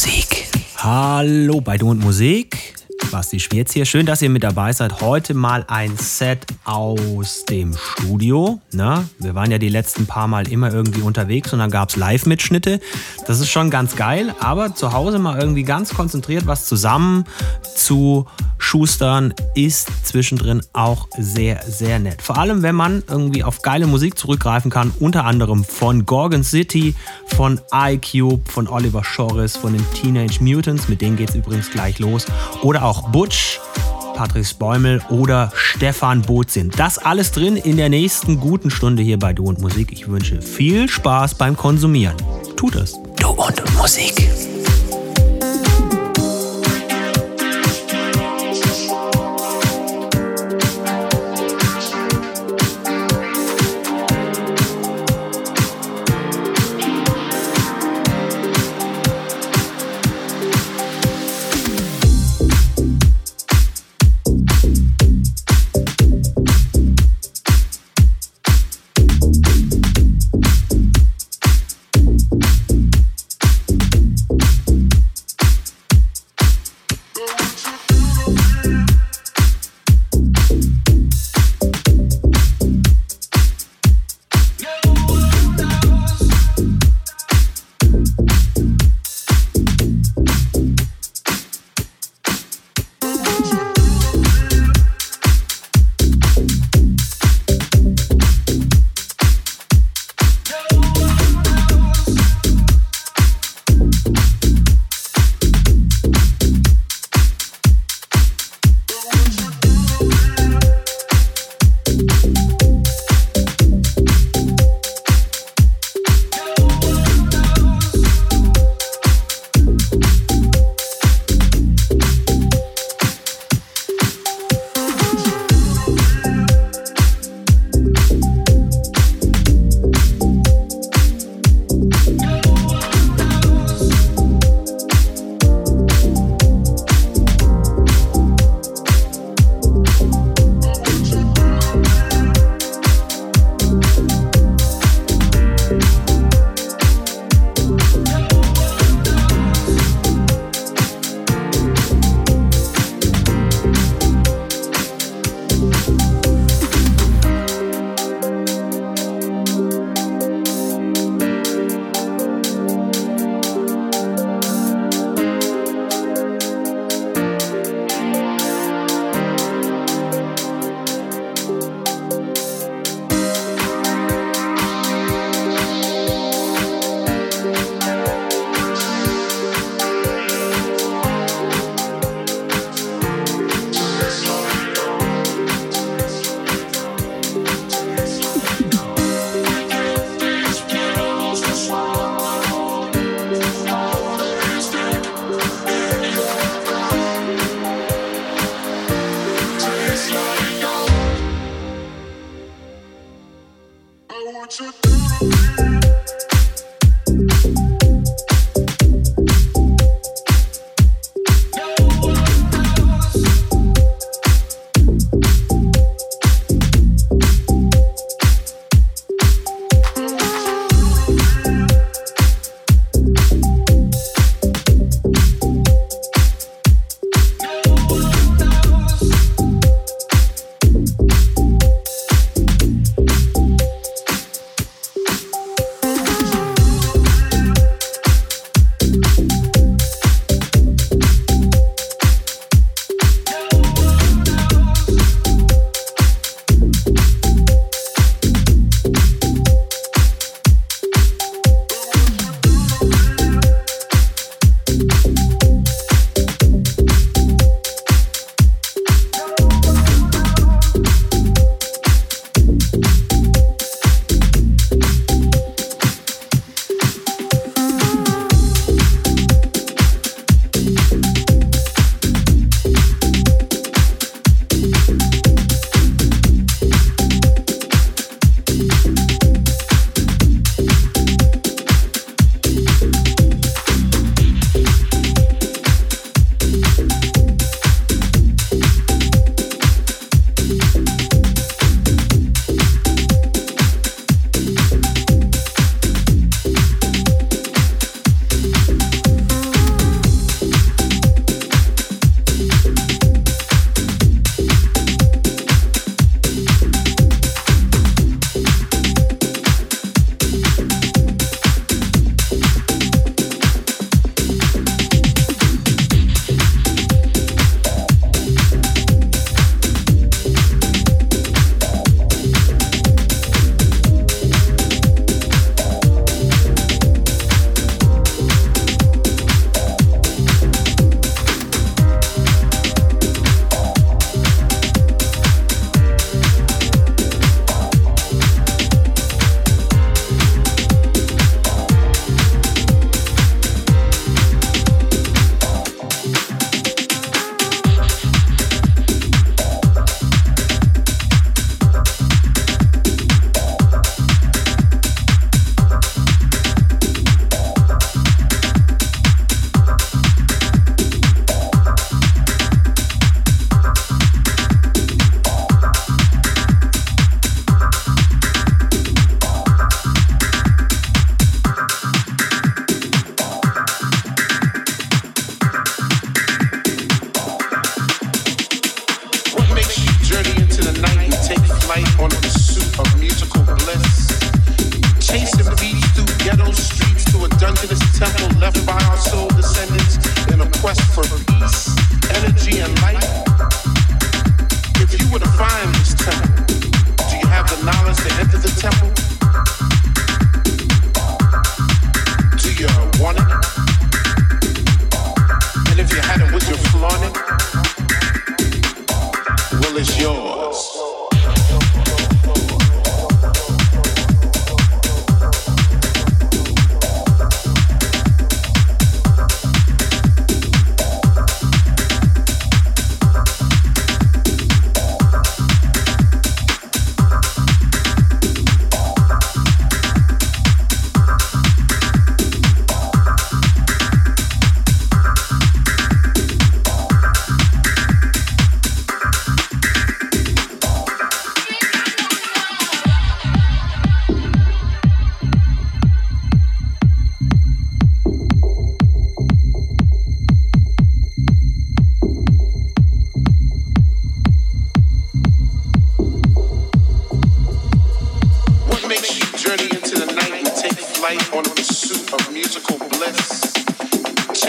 Musik. Hallo bei Du und Musik. Basti Schmierz hier. Schön, dass ihr mit dabei seid. Heute mal ein Set aus dem Studio. Na, wir waren ja die letzten paar Mal immer irgendwie unterwegs und dann gab es Live-Mitschnitte. Das ist schon ganz geil, aber zu Hause mal irgendwie ganz konzentriert was zusammen zu schustern ist zwischendrin auch sehr, sehr nett. Vor allem, wenn man irgendwie auf geile Musik zurückgreifen kann, unter anderem von Gorgon City, von iCube, von Oliver Shores, von den Teenage Mutants, mit denen geht es übrigens gleich los, oder auch Butch, Patrice Bäumel oder Stefan Bozin. Das alles drin in der nächsten guten Stunde hier bei Du und Musik. Ich wünsche viel Spaß beim Konsumieren. Tut es. Du und Musik.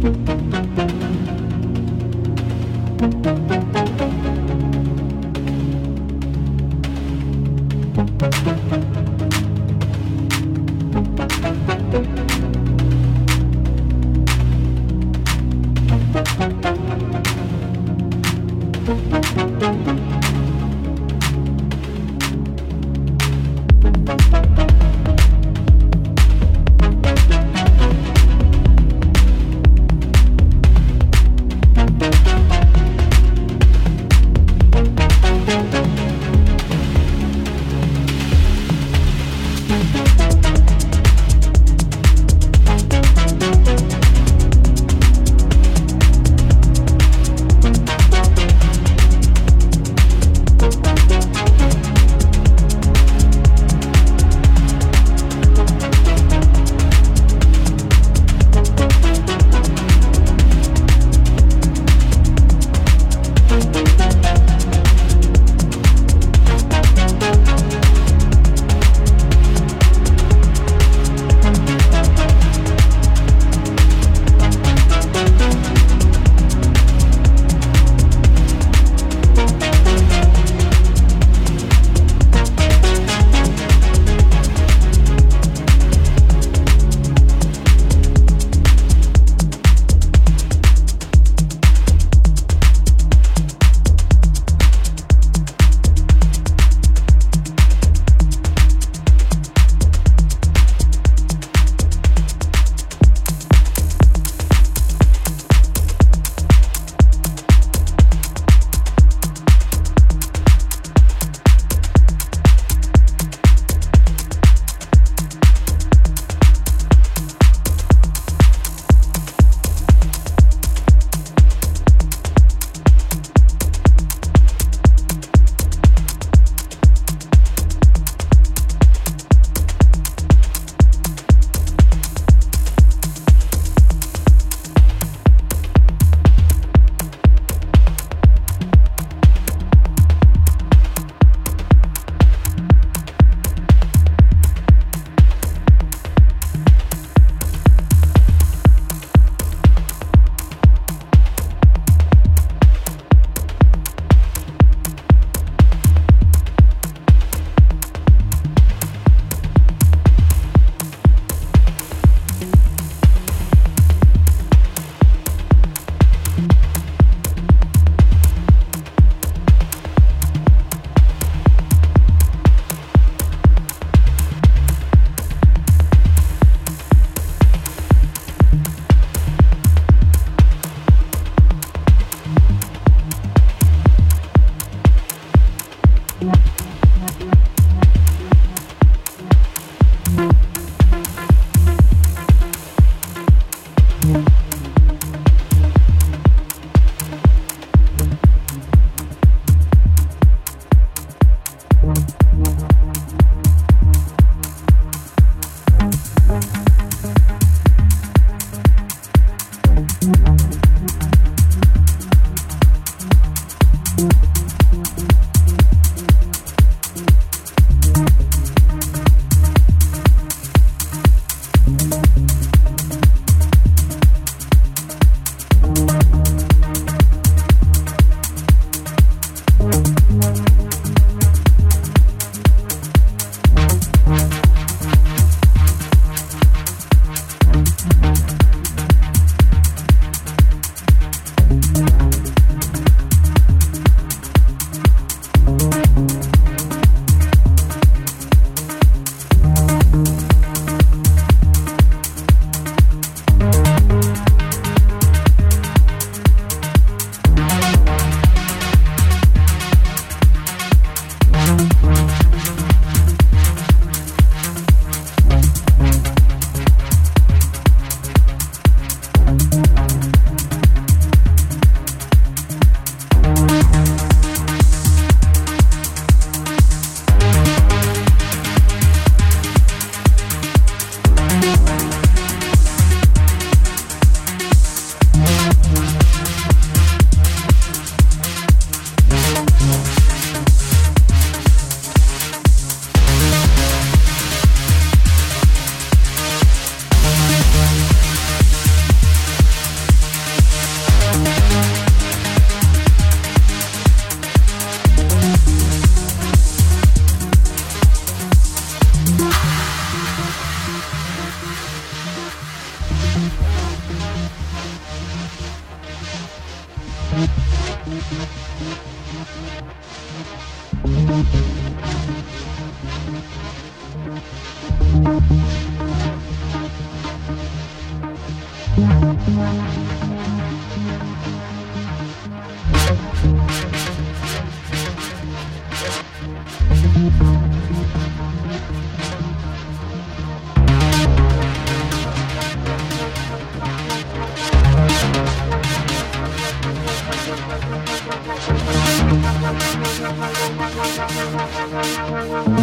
thank you. Thank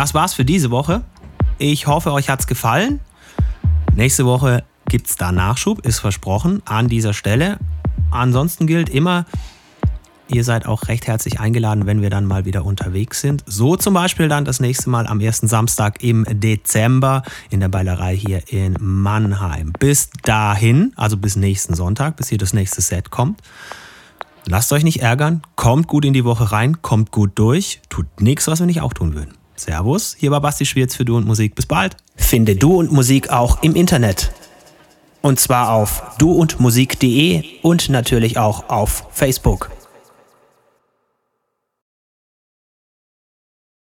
das war's für diese Woche. Ich hoffe, euch hat's gefallen. Nächste Woche gibt's da Nachschub, ist versprochen, an dieser Stelle. Ansonsten gilt immer, ihr seid auch recht herzlich eingeladen, wenn wir dann mal wieder unterwegs sind. So zum Beispiel dann das nächste Mal am ersten Samstag im Dezember in der Beilerei hier in Mannheim. Bis dahin, also bis nächsten Sonntag, bis hier das nächste Set kommt. Lasst euch nicht ärgern, kommt gut in die Woche rein, kommt gut durch, tut nichts, was wir nicht auch tun würden. Servus, hier war Basti Schwierz für Du und Musik. Bis bald. Finde Du und Musik auch im Internet. Und zwar auf duundmusik.de und natürlich auch auf Facebook.